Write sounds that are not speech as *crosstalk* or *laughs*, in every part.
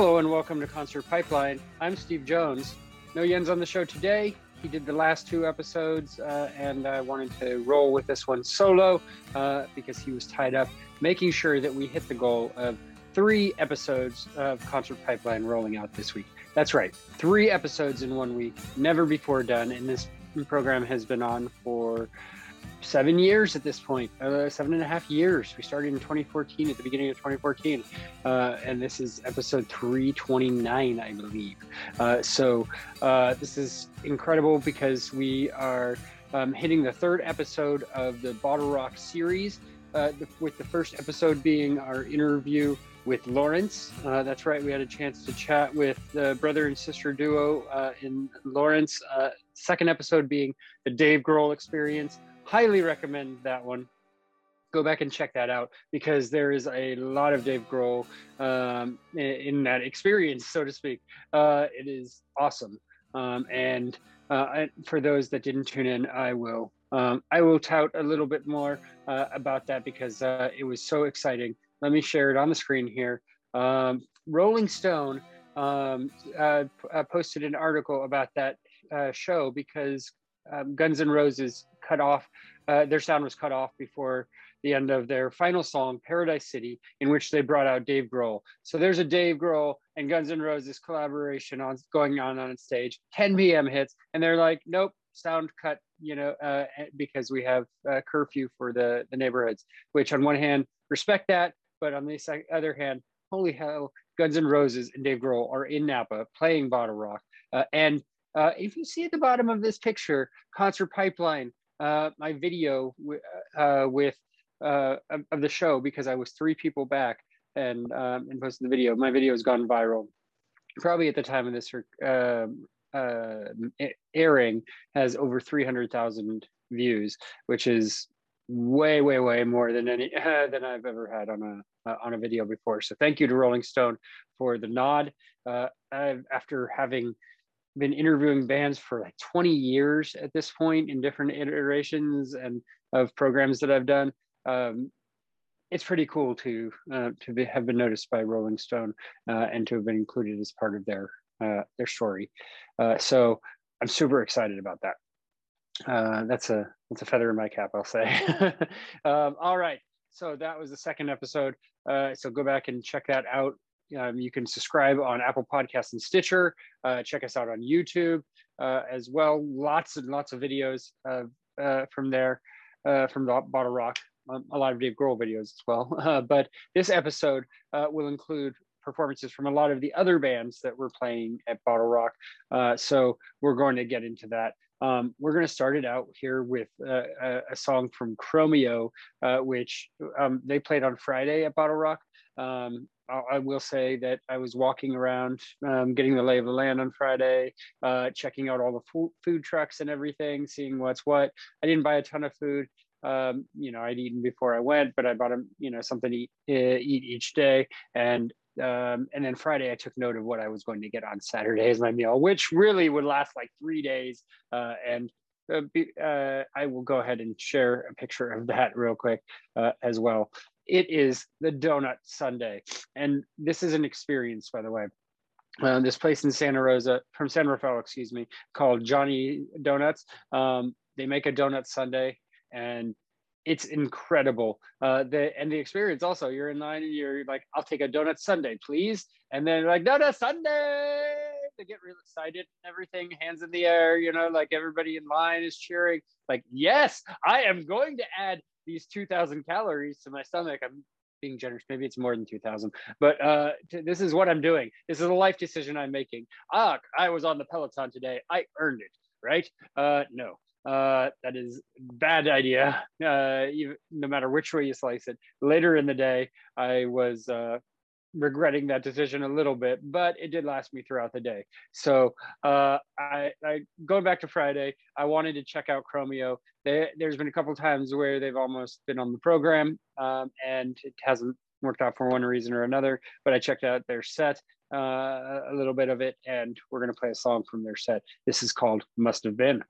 Hello and welcome to Concert Pipeline. I'm Steve Jones. No Yen's on the show today. He did the last two episodes, uh, and I wanted to roll with this one solo uh, because he was tied up making sure that we hit the goal of three episodes of Concert Pipeline rolling out this week. That's right, three episodes in one week, never before done. And this program has been on for seven years at this point, uh, seven and a half years. We started in 2014, at the beginning of 2014, uh, and this is episode 329, I believe. Uh, so uh, this is incredible because we are um, hitting the third episode of the BottleRock series, uh, with the first episode being our interview with Lawrence. Uh, that's right, we had a chance to chat with the brother and sister duo in Lawrence. second episode being the Dave Grohl experience highly recommend that one. Go back and check that out because there is a lot of Dave Grohl um, in, that experience, so to speak. Uh, it is awesome. Um, and uh, for those that didn't tune in, I will um, I will tout a little bit more uh, about that because uh, it was so exciting. Let me share it on the screen here. Um, Rolling Stone um, uh, uh, posted an article about that show because um, Guns N' Roses cut off, uh, their sound was cut off before the end of their final song, Paradise City, in which they brought out Dave Grohl. So there's a Dave Grohl and Guns N' Roses collaboration on going on on stage, 10 p.m. hits, and they're like, nope, sound cut, you know, uh, because we have curfew for the, the neighborhoods, which on one hand, respect that, but on the other hand, holy hell, Guns N' Roses and Dave Grohl are in Napa playing BottleRock. Uh, and uh, if you see at the bottom of this picture, Concert Pipeline, uh, my video uh, with uh, of the show because I was three people back and um, and posted the video. My video has gone viral. Probably at the time of this um, uh, airing, has over three hundred thousand views, which is way, way, way more than any *laughs* than I've ever had on a on a video before. So thank you to Rolling Stone for the nod. Uh, after having been interviewing bands for like 20 years at this point in different iterations and of programs that I've done. Um, it's pretty cool to uh, to be, have been noticed by Rolling Stone uh, and to have been included as part of their uh, their story. Uh, so I'm super excited about that. Uh, that's a that's a feather in my cap, I'll say. *laughs* um, all right, so that was the second episode. Uh, so go back and check that out. Um, you can subscribe on Apple Podcasts and Stitcher. Uh, check us out on YouTube uh, as well. Lots and lots of videos uh, from there, uh, from the BottleRock. Um, a lot of Dave Grohl videos as well. *laughs* Uh, but this episode uh, will include performances from a lot of the other bands that we're playing at BottleRock. so we're going to get into that. Um, we're going to start it out here with uh, a, a, song from Chromeo, uh, which um, they played on Friday at BottleRock. Um, I will say that I was walking around, um, getting the lay of the land on Friday, uh, checking out all the food trucks and everything, seeing what's what. I didn't buy a ton of food. Um, you know, I'd eaten before I went, but I bought you know, something to eat, uh, eat each day. And um, and then Friday, I took note of what I was going to get on Saturday as my meal, which really would last like three days. Uh, and uh, uh, I will go ahead and share a picture of that real quick uh, as well. It is the Donut Sundae. And this is an experience, by the way. Uh, this place in Santa Rosa, from San Rafael, excuse me, called Johnny Doughnuts. Um, they make a donut Sundae and it's incredible. Uh, the and the experience also, you're in line and you're like, I'll take a donut Sundae, please. And then like donut Sundae!" they get real excited and everything, hands in the air, you know, like everybody in line is cheering. Like, yes, I am going to add these 2000 calories to my stomach i'm being generous maybe it's more than 2000 but uh t- this is what i'm doing this is a life decision i'm making ah i was on the peloton today i earned it right uh no uh that is bad idea uh even, no matter which way you slice it later in the day i was uh regretting that decision a little bit, but it did last me throughout the day. So uh, I, I going back to Friday, I wanted to check out Chromeo. They, there's been a couple times where they've almost been on the program, um, and it hasn't worked out for one reason or another, but I checked out their set, uh, a little bit of it, and we're going to play a song from their set. This is called Must Have Been.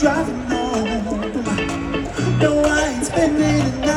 Driving no, I ain't spending.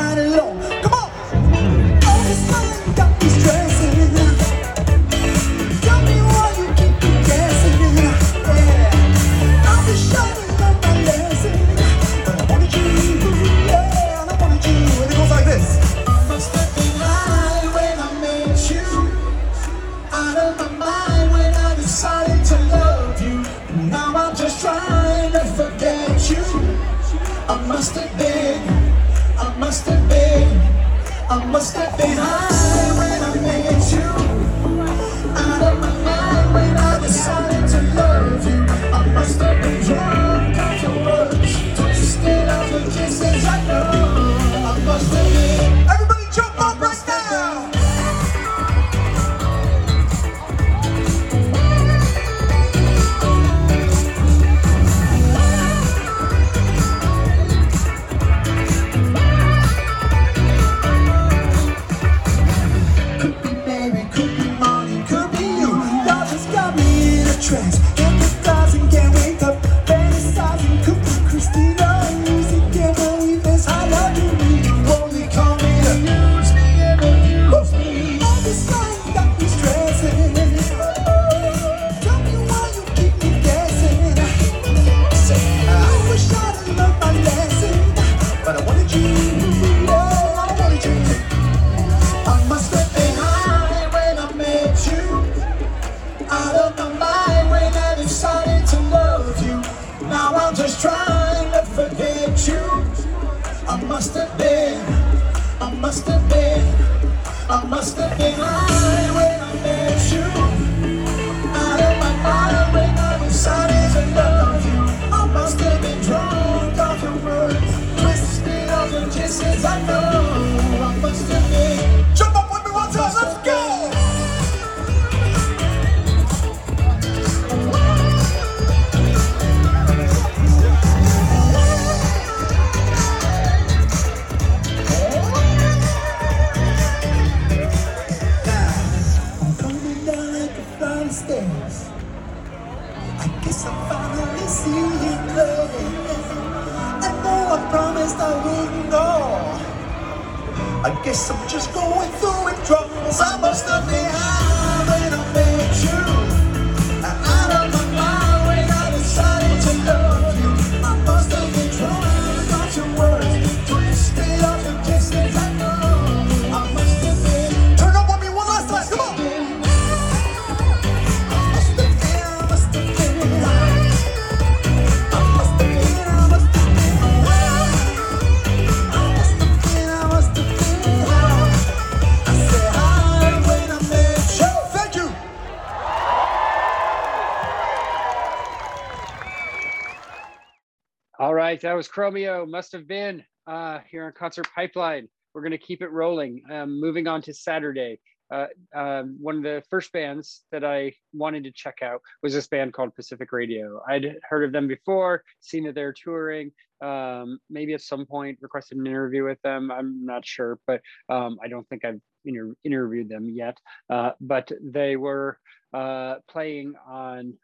That was Chromeo, must have been uh, here on Concert Pipeline. We're going to keep it rolling. Um, moving on to Saturday. Uh, um, one of the first bands that I wanted to check out was this band called Pacific Radio. I'd heard of them before, seen that they're touring, um, maybe at some point requested an interview with them. I'm not sure, but um, I don't think I've inter- interviewed them yet. Uh, but they were uh, playing on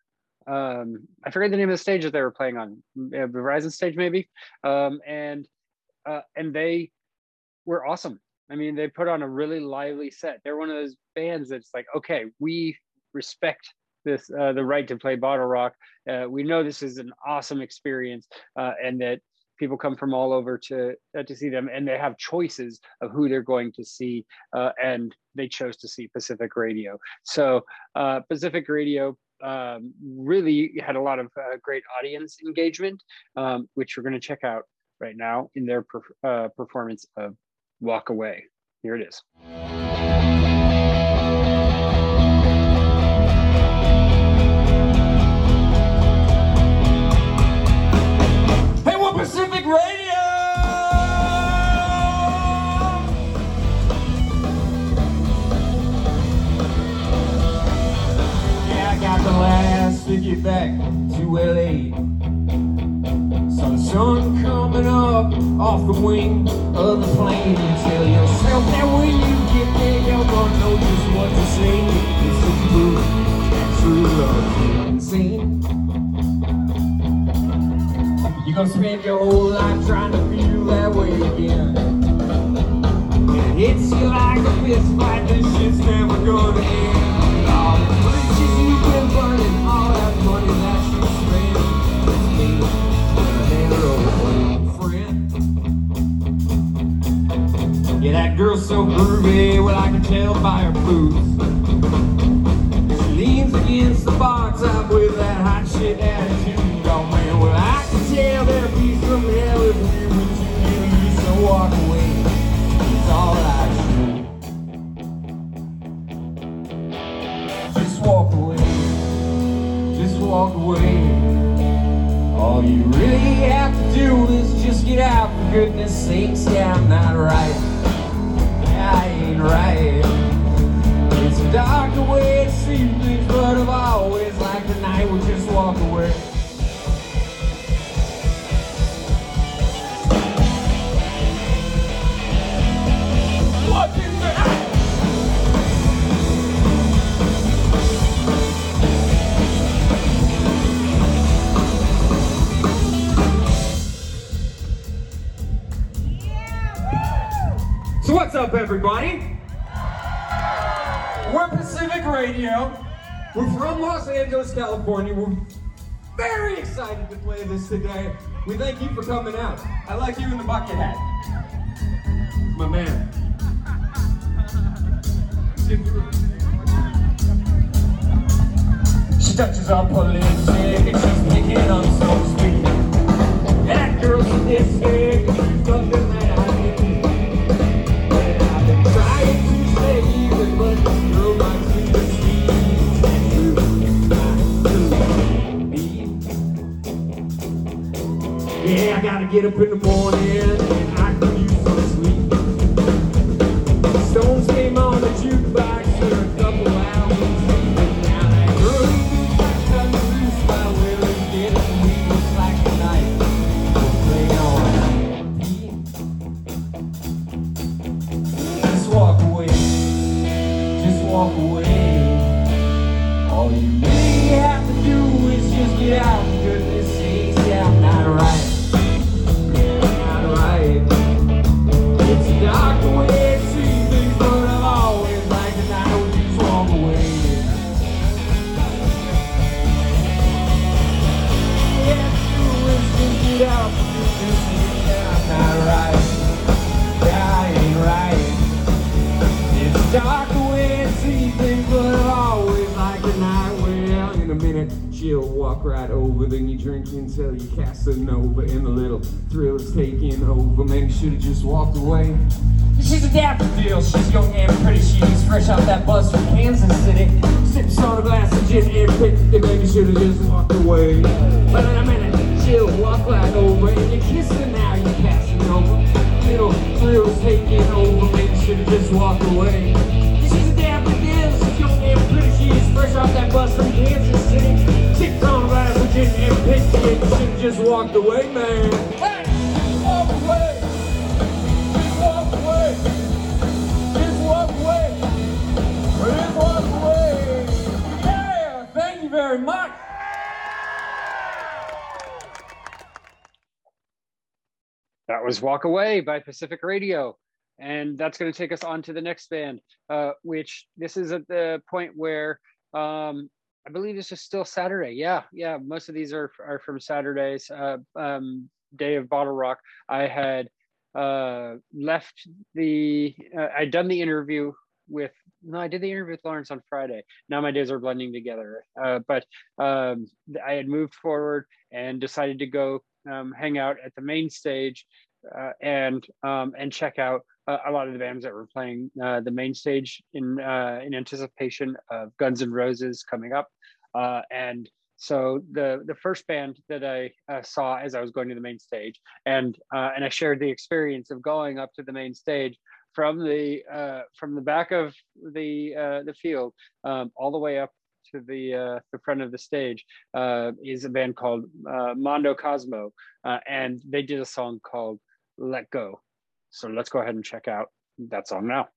um, I forget the name of the stage that they were playing on, uh, Verizon stage maybe, um, and uh, and they were awesome. I mean, they put on a really lively set. They're one of those bands that's like, okay, we respect this uh, the right to play BottleRock. Uh, we know this is an awesome experience, uh, and that people come from all over to uh, to see them, and they have choices of who they're going to see, uh, and they chose to see Pacific Radio. So uh, Pacific Radio um, really had a lot of uh, great audience engagement, um, which we're going to check out right now in their per uh, performance of Walk Away. Here it is. Hey, what Pacific Radio? Last ticket back to LA. Saw the sun coming up off the wing of the plane. Tell yourself that when you get there, you're gonna know just what to say. It's the truth, true love, insane. You're gonna spend your whole life trying to feel that way again. And it hits you like a fist fight, this shit's never gonna end. Yeah, that girl's so groovy, well, I can tell by her boots. She leans against the box top with that hot shit attitude. Oh, man, well, I can tell there'll be some hell if you would you used So walk away. It's all I do. Just walk away. Just walk away. All you really have to do is just get out. For goodness sakes, yeah, I'm not right. Ain't right. It's a darker way to see things, but I've always liked the night we just walk away. Up, everybody? We're Pacific Radio. We're from Los Angeles, California. We're very excited to play this today. We thank you for coming out. I like you in the bucket hat. My man. She touches lipstick and she's picking on so sweet. That girl's sadistic and she's something that Yeah, I gotta get up in the morning Daffodil. She's young and Walk Away by Pacific Radio. And that's going to take us on to the next band, uh, which this is at the point where um, I believe this is still Saturday. Yeah, yeah. Most of these are, are from Saturdays, uh, um, day of BottleRock. I had uh, left the, uh, I'd done the interview with, no, I did the interview with Lawrence on Friday. Now my days are blending together. Uh, but um, I had moved forward and decided to go um, hang out at the main stage uh, and um, and check out uh, a lot of the bands that were playing uh, the main stage in uh, in anticipation of Guns N' Roses coming up. Uh, and so the the first band that I uh, saw as I was going to the main stage, and and I shared the experience of going up to the main stage from the from the back of the the field um, all the way up to the uh, the front of the stage uh, is a band called uh, Mondo Cosmo, and they did a song called "Let Go." So let's go ahead and check out that song now.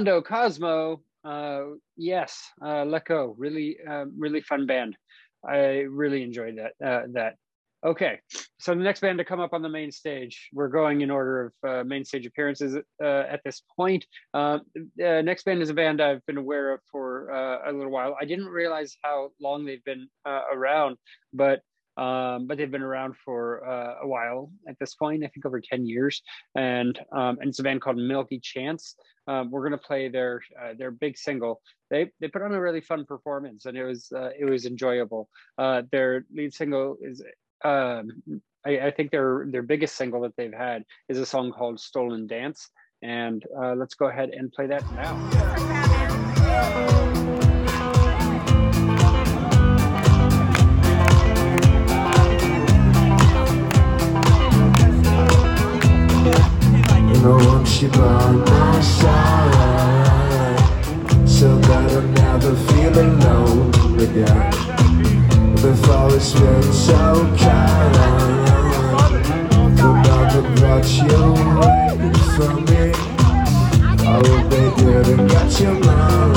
Mondo Cosmo, uh, yes, uh, Let Go, really, uh, really fun band. I really enjoyed that. Uh, that. Okay, so the next band to come up on the main stage, we're going in order of uh, main stage appearances uh, at this point. Uh, uh, next band is a band I've been aware of for uh, a little while. I didn't realize how long they've been uh, around, but um, but they've been around for uh, a while at this point. I think over ten years, and um, and it's a band called Milky Chance. Um, we're gonna play their uh, their big single. They they put on a really fun performance, and it was uh, it was enjoyable. Uh, their lead single is. Um, I, I think their their biggest single that they've had is a song called "Stolen Dance," and uh, let's go ahead and play that now. My side, so that I never feel alone again. Before it's been so kind, you me. I got your mind.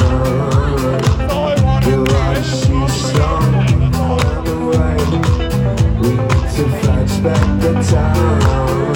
You are she strong and away. We need to back the time.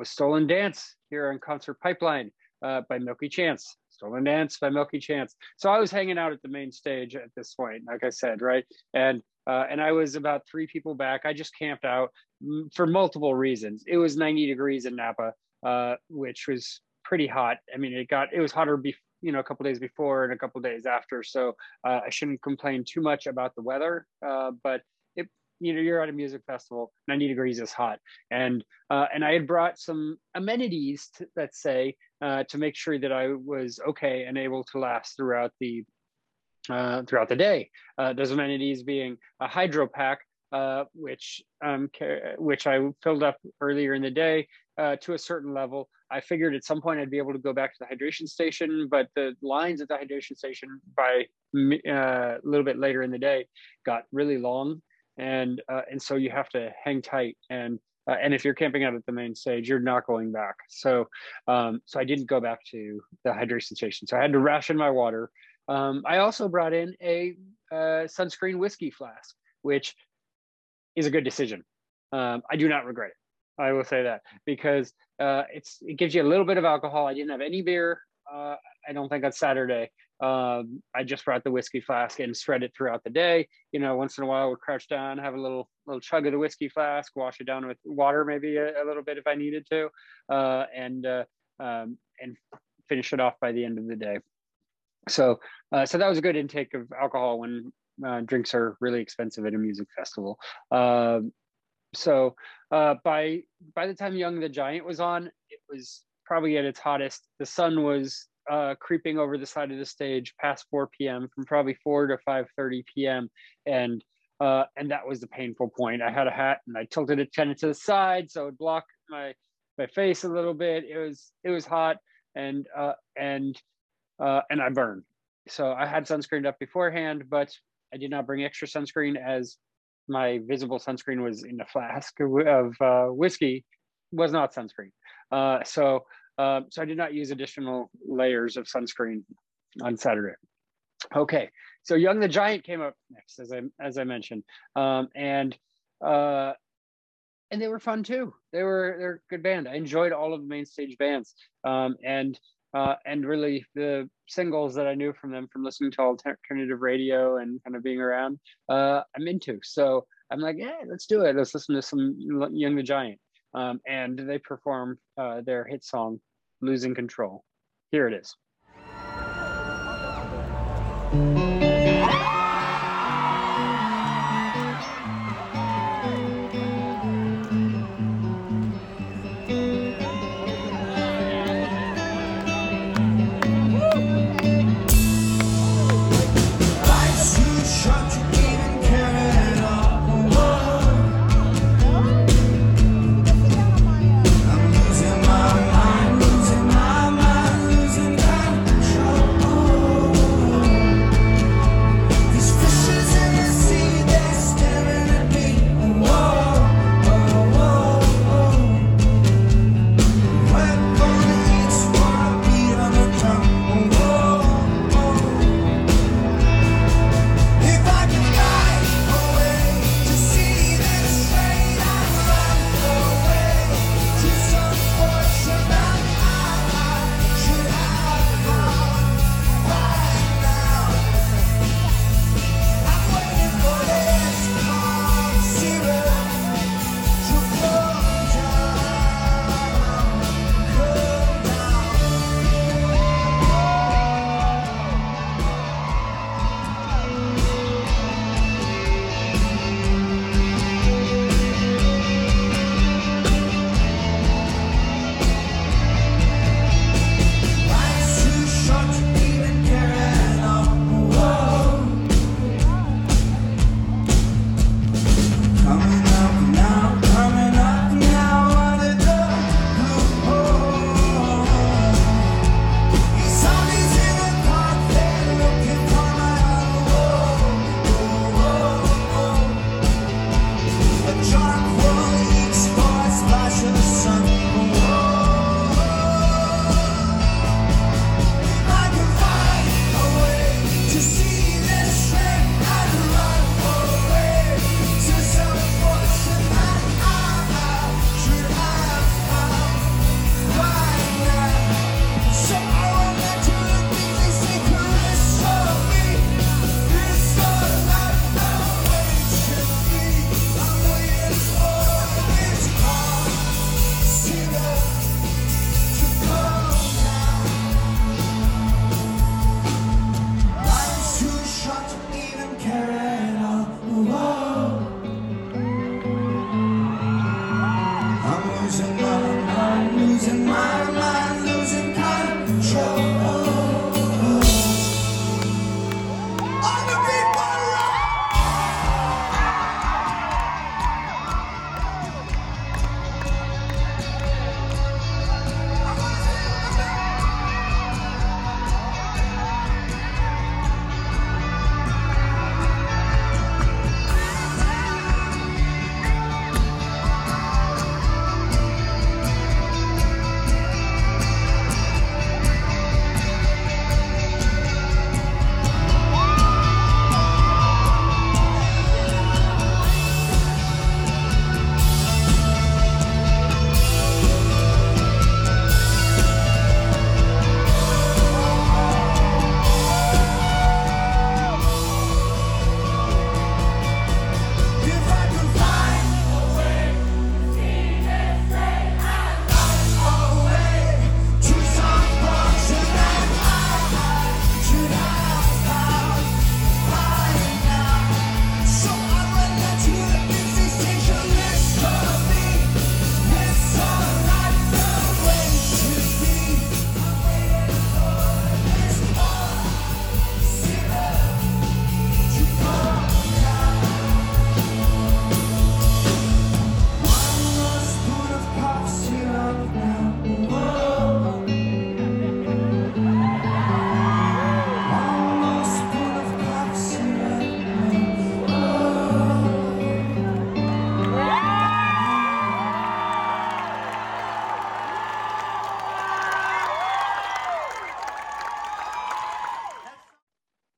Was Stolen Dance here on Concert Pipeline uh, by Milky Chance. Stolen Dance by Milky Chance. So I was hanging out at the main stage at this point, like I said, right? And uh, and I was about three people back. I just camped out mm, for multiple reasons. It was 90 degrees in Napa, uh, which was pretty hot. I mean, it got it was hotter, be, you know, a couple days before and a couple days after. So uh, I shouldn't complain too much about the weather, uh, but you know you're at a music festival 90 degrees is hot. And uh, and i had brought some amenities to, let's say uh, to make sure that i was okay and able to last throughout the uh, throughout the day. Uh, those amenities being a hydro pack uh, which um, which i filled up earlier in the day uh, to a certain level. I figured at some point i'd be able to go back to the hydration station but the lines at the hydration station by a little bit later in the day got really long and uh, and so you have to hang tight. And uh, and if you're camping out at the main stage you're not going back. So um, so i didn't go back to the hydration station. So i had to ration my water. Um, i also brought in a uh, sunscreen whiskey flask which is a good decision. Um, i do not regret it. I will say that because uh, it's it gives you a little bit of alcohol. I didn't have any beer uh, i don't think on saturday um, I just brought the whiskey flask and spread it throughout the day. You know, once in a while, would crouch down, have a little little chug of the whiskey flask, wash it down with water, maybe a, a little bit if I needed to, uh, and uh, um, and finish it off by the end of the day. so uh, so that was a good intake of alcohol when uh, drinks are really expensive at a music festival. Um, so uh, by by the time Young the Giant was on, it was probably at its hottest. The sun was uh, creeping over the side of the stage past 4 p.m. from probably 4 to 5:30 p.m. and uh, and that was the painful point. I had a hat and I tilted it kind of to the side so it blocked my my face a little bit. It was it was hot and uh, and uh, and I burned. So I had sunscreen up beforehand, but I did not bring extra sunscreen as my visible sunscreen was in a flask of uh, whiskey, was not sunscreen. Uh, so uh, so I did not use additional layers of sunscreen on Saturday. Okay, so Young the Giant came up next, as I as I mentioned, um, and uh, and they were fun too. They were they're a good band. I enjoyed all of the main stage bands, um, and uh, and really the singles that I knew from them from listening to alternative radio and kind of being around, uh, I'm into. So I'm like, yeah, let's do it. Let's listen to some Young the Giant. Um, and they performed uh, their hit song, Losing Control. Here it is.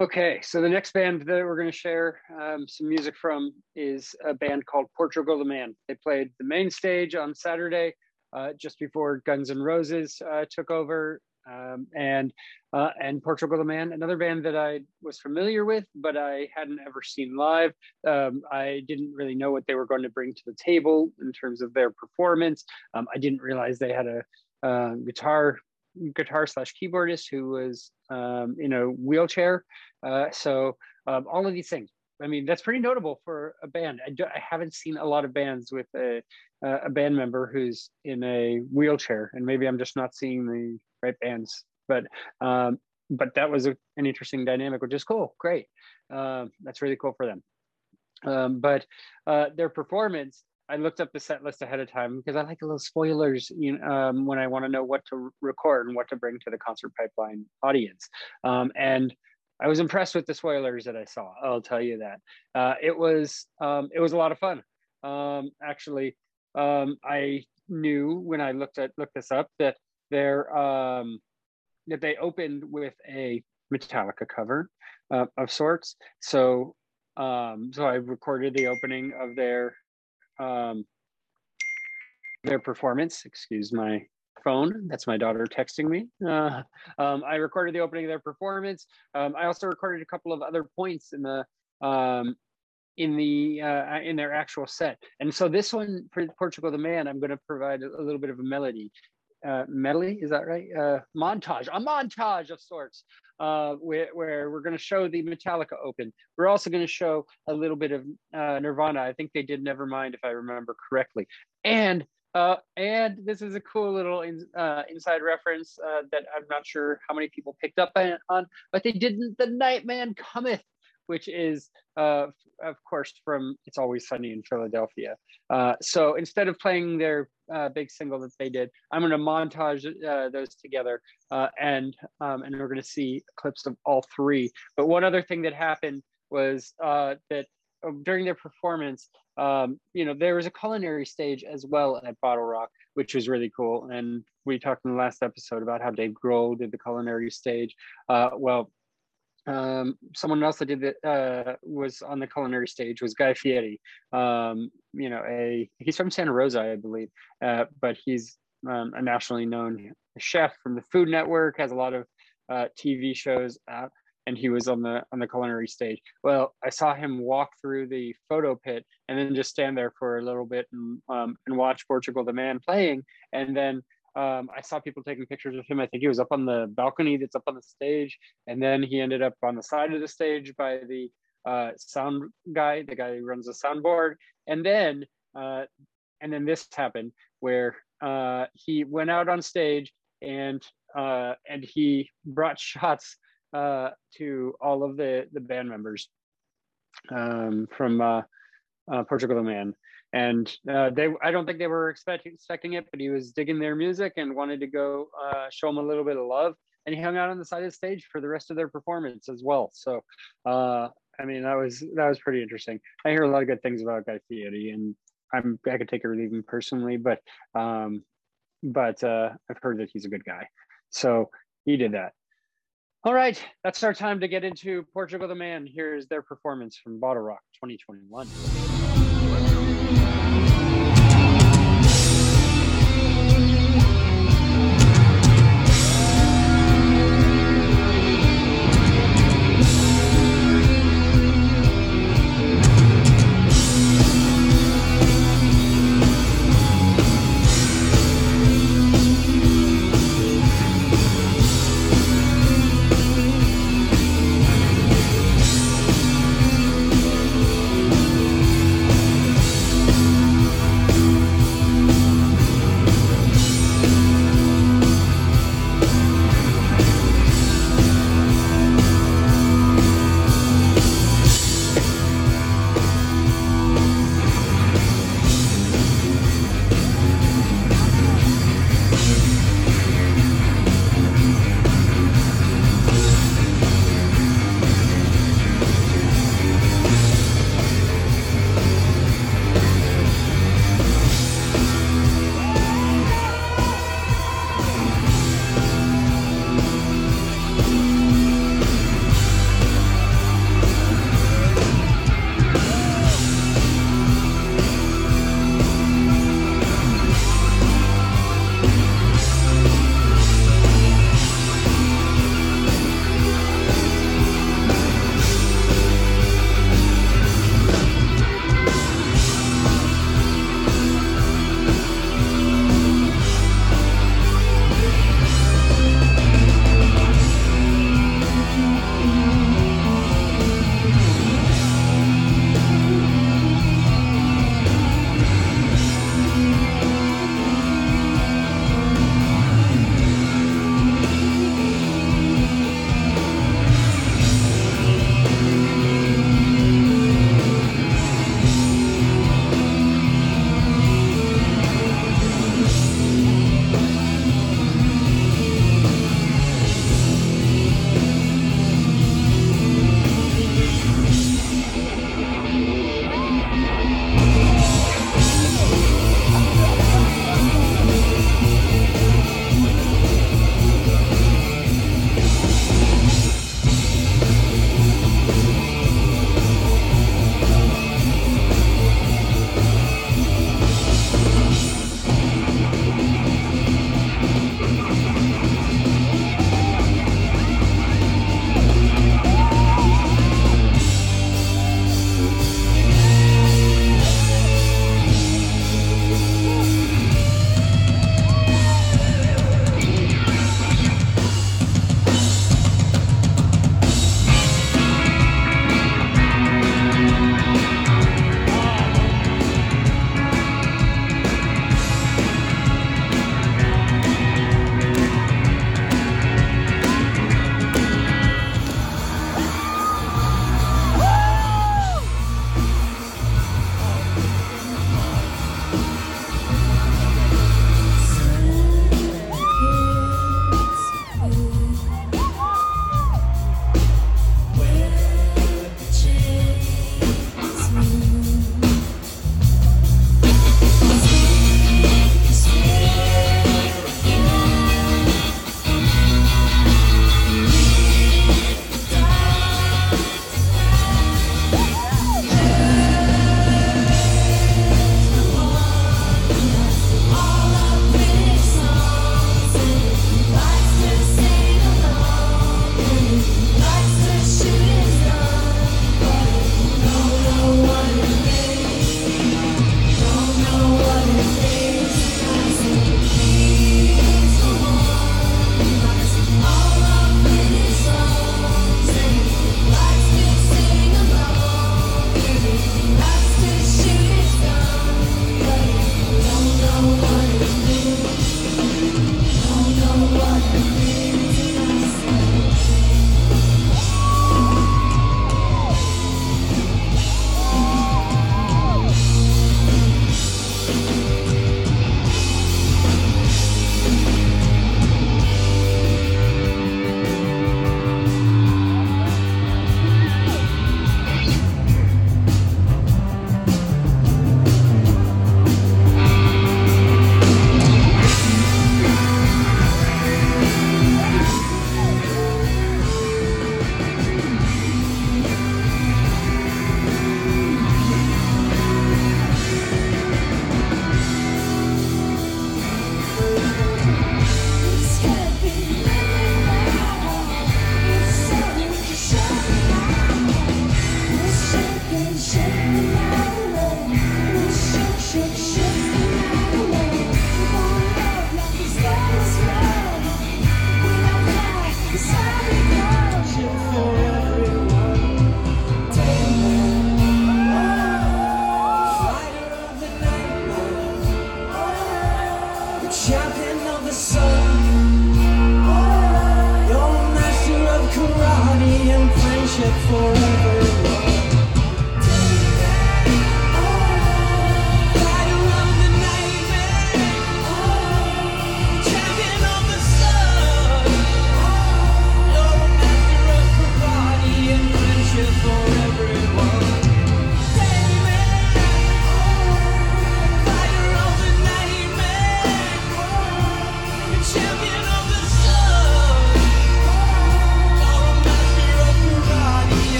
Okay, so the next band that we're going to share um, some music from is a band called Portugal the Man. They played the main stage on Saturday, uh, just before Guns N' Roses uh, took over, um, and uh, and Portugal the Man, another band that I was familiar with, but I hadn't ever seen live. Um, I didn't really know what they were going to bring to the table in terms of their performance. Um, I didn't realize they had a uh, guitar guitar slash keyboardist who was um, in a wheelchair. Uh, so um, all of these things. I mean, that's pretty notable for a band. I, do, I haven't seen a lot of bands with a, a band member who's in a wheelchair, and maybe I'm just not seeing the right bands. But um, but that was a, an interesting dynamic, which is cool. Great, uh, that's really cool for them. Um, but uh, their performance I looked up the set list ahead of time because I like a little spoilers you know, um, when I want to know what to record and what to bring to the concert pipeline audience. Um, and I was impressed with the spoilers that I saw. I'll tell you that uh, it was um, it was a lot of fun. Um, actually, um, I knew when I looked at looked this up that they're um, that they opened with a Metallica cover uh, of sorts. So so I recorded the opening of their um, their performance. Excuse my phone. That's my daughter texting me. Uh, um, I recorded the opening of their performance. Um, I also recorded a couple of other points in the um, in the uh, in their actual set. And so this one for Portugal the Man, I'm going to provide a, a little bit of a melody uh, medley, is that right? Uh, montage, a montage of sorts, uh, where, where we're going to show the Metallica open. We're also going to show a little bit of uh, Nirvana. I think they did Nevermind, if I remember correctly. And uh, and this is a cool little in, uh, inside reference uh, that I'm not sure how many people picked up on, but they didn't. the Nightman Cometh which is, uh, of course, from It's Always Sunny in Philadelphia. Uh, so instead of playing their uh, big single that they did, I'm going to montage uh, those together, uh, and um, and we're going to see clips of all three. But one other thing that happened was uh, that um, during their performance, um, you know, there was a culinary stage as well at BottleRock, which was really cool. And we talked in the last episode about how Dave Grohl did the culinary stage. Uh, well, um, someone else that did that uh, was on the culinary stage was Guy Fieri. Um, you know, a he's from Santa Rosa, I believe, uh, but he's um, a nationally known chef from the Food Network. Has a lot of uh, TV shows out, and he was on the on the culinary stage. Well, I saw him walk through the photo pit and then just stand there for a little bit and um, and watch Portugal the Man playing, and then um, I saw people taking pictures of him. I think he was up on the balcony that's up on the stage, and then he ended up on the side of the stage by the uh, sound guy, the guy who runs the soundboard, and then uh, and then this happened where uh, he went out on stage and uh, and he brought *laughs* shots uh, to all of the the band members um, from uh, Portugal the Man and uh, they i don't think they were expecting expecting it but he was digging their music and wanted to go uh, show them a little bit of love. And he hung out on the side of the stage for the rest of their performance as well. So uh, i mean that was that was pretty interesting. I hear a lot of good things about guy fieri and i'm i could take it or leave personally but um but uh, i've heard that he's a good guy. So he did that. All right, that's our time to get into Portugal the Man. Here's their performance from BottleRock 2021.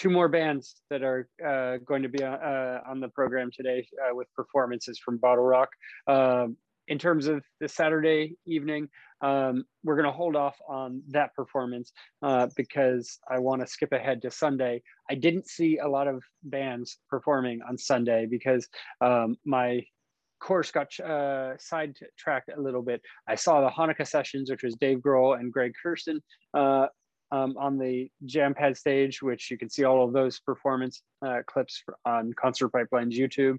Two more bands that are uh, going to be uh, uh, on the program today uh, with performances from BottleRock. Um, in terms of the Saturday evening, um, we're going to hold off on that performance uh, because I want to skip ahead to Sunday. I didn't see a lot of bands performing on Sunday because um, my course got uh, sidetracked a little bit. I saw the Hanukkah sessions, which was Dave Grohl and Greg Kurstin uh, um, on the Jam Pad stage, which you can see all of those performance uh, clips on Concert Pipeline's YouTube.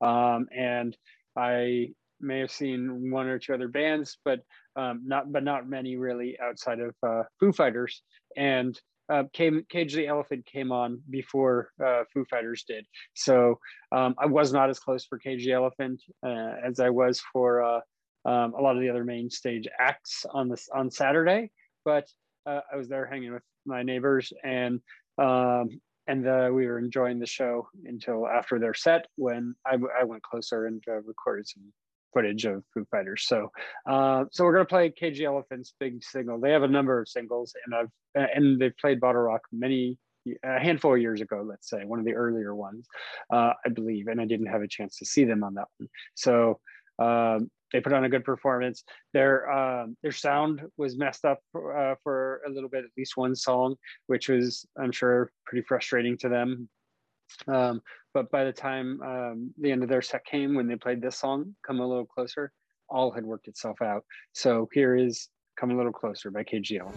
Um, and I may have seen one or two other bands, but um, not but not many really outside of uh, Foo Fighters. And uh, came Cage the Elephant came on before uh, Foo Fighters did, so um, I was not as close for Cage the Elephant uh, as I was for uh, um, a lot of the other main stage acts on this on Saturday. But uh, I was there hanging with my neighbors and um, and uh, we were enjoying the show until after their set when I, I went closer and uh, recorded some footage of Foo Fighters. So uh, so we're gonna play Cage the Elephant's big single. They have a number of singles and I've and they've played BottleRock many a handful of years ago, let's say one of the earlier ones, uh, I believe, and I didn't have a chance to see them on that one. So um, they put on a good performance. Their um, their sound was messed up uh, for a little bit, at least one song, which was I'm sure pretty frustrating to them. Um, but by the time um, the end of their set came, when they played this song, "Come a Little Closer," all had worked itself out. So here is "Come a Little Closer" by KGL.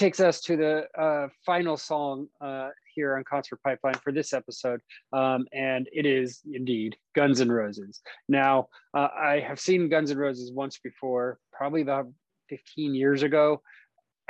Takes us to the uh, final song uh, here on Concert Pipeline for this episode, um, and it is indeed Guns N' Roses. Now, uh, I have seen Guns N' Roses once before, probably about 15 years ago.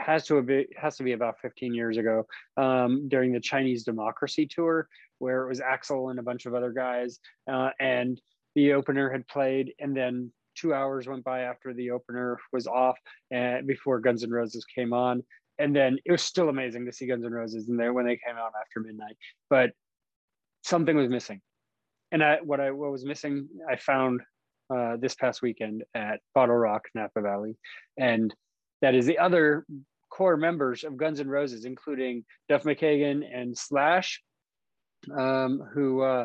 Has to be has to be about 15 years ago um, during the Chinese Democracy tour, where it was Axl and a bunch of other guys, uh, and the opener had played, and then two hours went by after the opener was off and before Guns N' Roses came on. And then it was still amazing to see Guns N' Roses in there when they came out after midnight. But something was missing. And I, what I what was missing, I found uh, this past weekend at BottleRock, Napa Valley, and that is the other core members of Guns N' Roses, including Duff McKagan and Slash, um, who uh,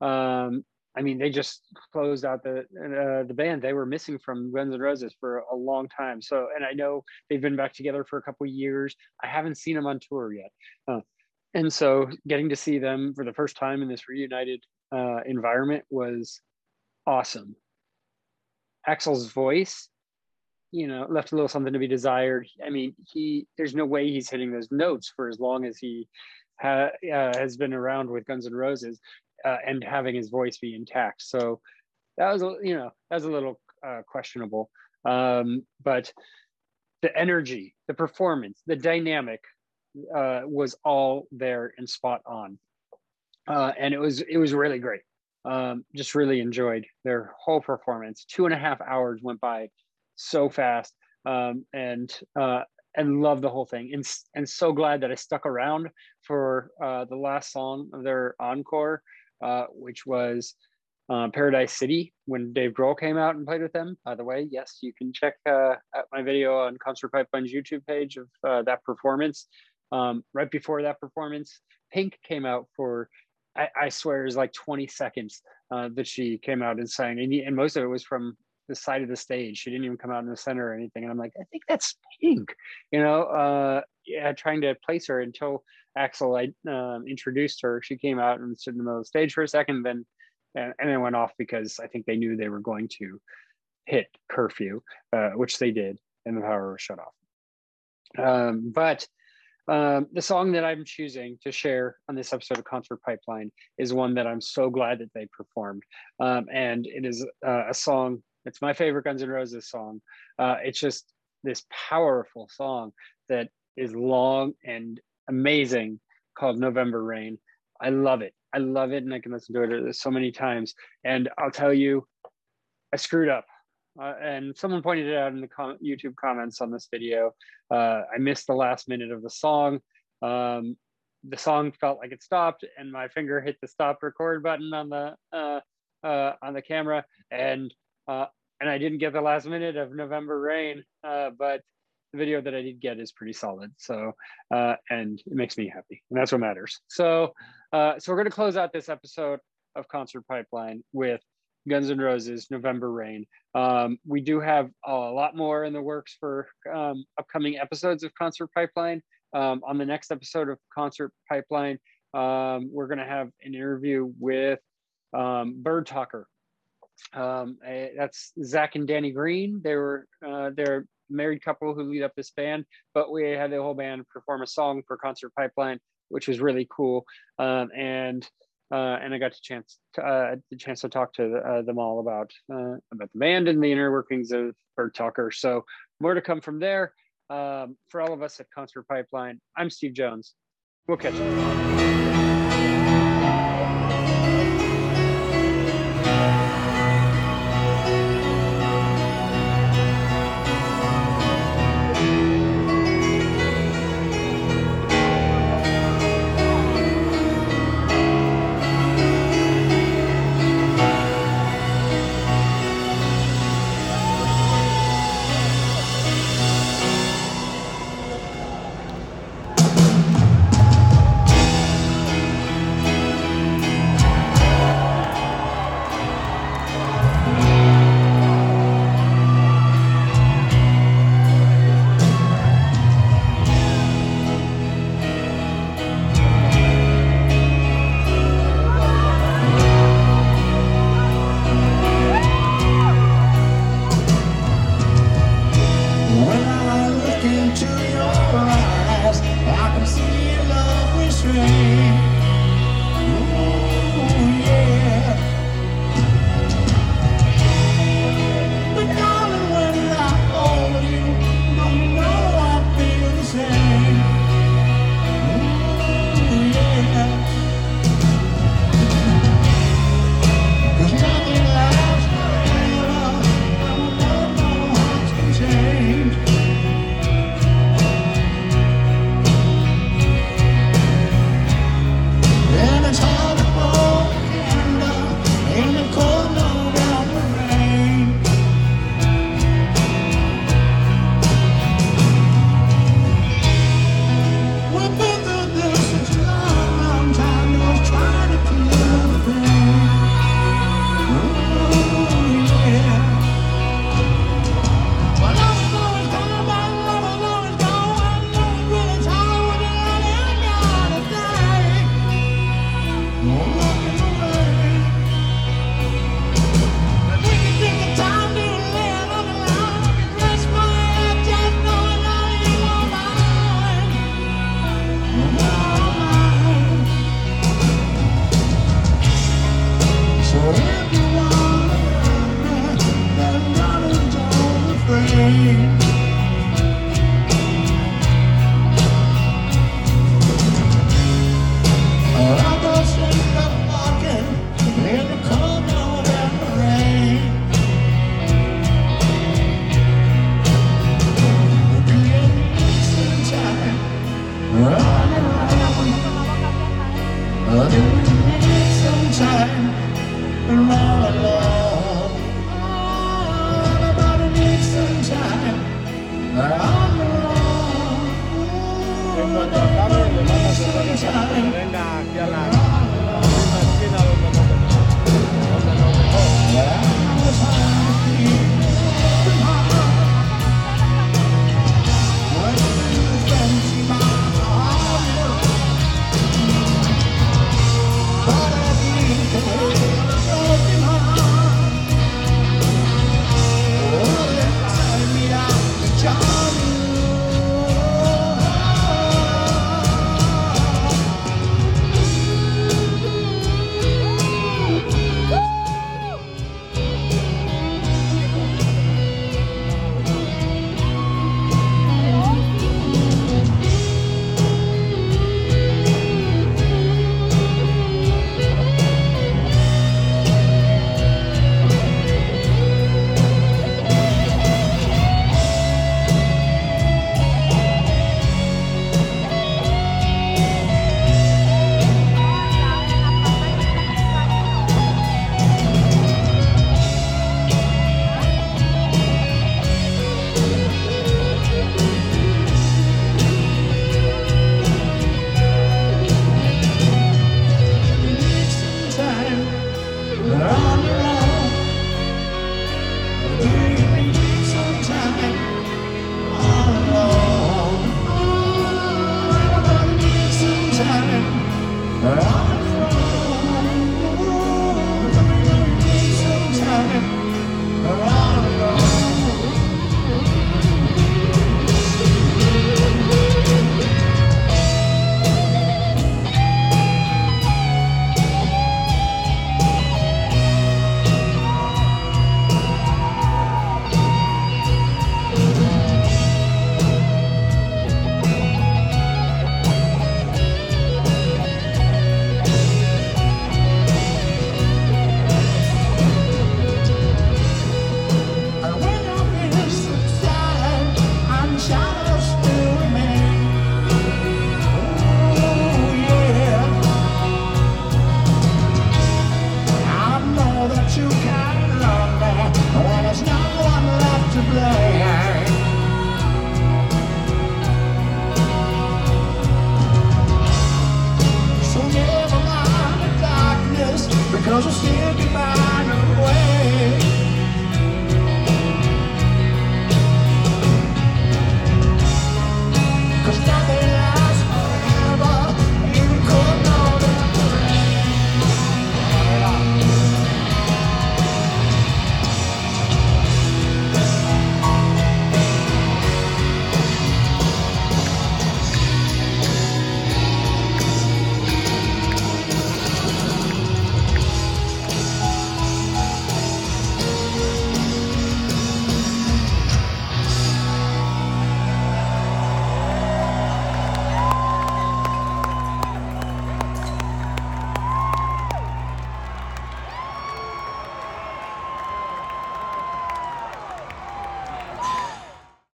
um, I mean, they just closed out the uh, the band. They were missing from Guns N' Roses for a long time. So, and I know they've been back together for a couple years. I haven't seen them on tour yet, uh, and so getting to see them for the first time in this reunited uh, environment was awesome. Axl's voice, you know, left a little something to be desired. I mean, he there's no way he's hitting those notes for as long as he ha, uh, has been around with Guns N' Roses uh, and having his voice be intact. So that was, you know, that was a little uh, questionable. Um, but the energy, the performance, the dynamic uh, was all there and spot on. Uh, and it was it was really great. Um, just really enjoyed their whole performance. Two and a half hours went by so fast, um, and uh, and love the whole thing. And and so glad that I stuck around for uh, the last song of their encore, uh, which was uh, Paradise City when Dave Grohl came out and played with them. By the way, yes, you can check uh, out my video on Concert Pipeline's YouTube page of uh, that performance. Um, right before that performance, Pink came out for, I, I swear, it was like 20 seconds uh, that she came out and sang. And, and most of it was from the side of the stage. She didn't even come out in the center or anything. And I'm like, I think that's Pink, you know, uh, yeah, trying to place her until Axl I um, introduced her. She came out and stood in the middle of the stage for a second, then and, and then went off because I think they knew they were going to hit curfew, uh, which they did, and the power was shut off. Um, but um, the song that I'm choosing to share on this episode of Concert Pipeline is one that I'm so glad that they performed, um, and it is uh, a song. It's my favorite Guns N' Roses song. Uh, it's just this powerful song that is long and amazing called November Rain. I love it. I love it, and I can listen to it so many times. And I'll tell you, I screwed up. Uh, and someone pointed it out in the com- YouTube comments on this video. Uh, I missed the last minute of the song. Um, the song felt like it stopped, and my finger hit the stop record button on the uh, uh on the camera, and uh, and I didn't get the last minute of November Rain. Uh, but the video that I did get is pretty solid. So, uh, and it makes me happy, and that's what matters. So, uh, so we're going to close out this episode of Concert Pipeline with Guns N' Roses, November Rain. Um, we do have a lot more in the works for um, upcoming episodes of Concert Pipeline. Um, on the next episode of Concert Pipeline, um, we're going to have an interview with um, Birdtalker. Um, eh, that's Zach and Dani Green. They were uh, they're married couple who lead up this band, but we had the whole band perform a song for Concert Pipeline, which was really cool. Um, and uh, and I got the chance to, uh, the chance to talk to uh, them all about uh, about the band and the inner workings of Birdtalker. So more to come from there. Um, for all of us at Concert Pipeline, I'm Steve Jones. We'll catch you.